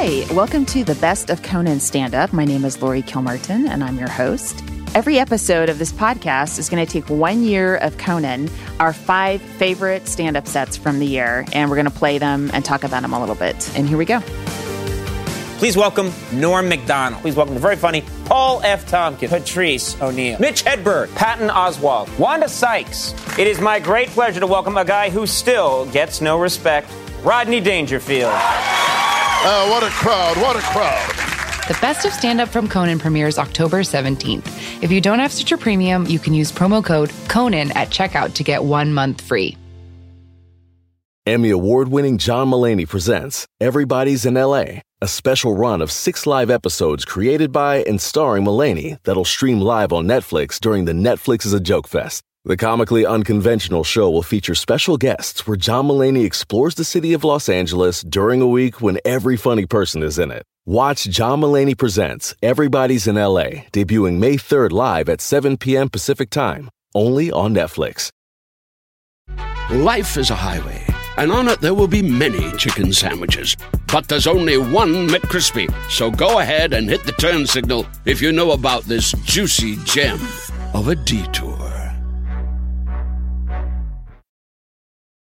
Hi, welcome to the Best of Conan stand up. My name is Laurie Kilmartin, and I'm your host. Every episode of this podcast is going to take one year of Conan, our five favorite stand up sets from the year, and we're going to play them and talk about them a little bit. And here we go. Please welcome Norm Macdonald. Please welcome the very funny Paul F. Tompkins, Patrice O'Neal, Mitch Hedberg, Patton Oswalt, Wanda Sykes. It is my great pleasure to welcome a guy who still gets no respect, Rodney Dangerfield. Oh, what a crowd! What a crowd! The Best of Stand Up from Conan premieres October 17th. If you don't have Stitcher Premium, you can use promo code CONAN at checkout to get one month free. Emmy award winning John Mulaney presents Everybody's in LA, a special run of six live episodes created by and starring Mulaney that'll stream live on Netflix during the Netflix is a Joke Fest. The comically unconventional show will feature special guests where John Mulaney explores the city of Los Angeles during a week when every funny person is in it. Watch John Mulaney Presents Everybody's in LA, debuting May 3rd live at 7 p.m. Pacific Time, only on Netflix. Life is a highway, and on it there will be many chicken sandwiches. But there's only one McCrispy. So go ahead and hit the turn signal if you know about this juicy gem of a detour.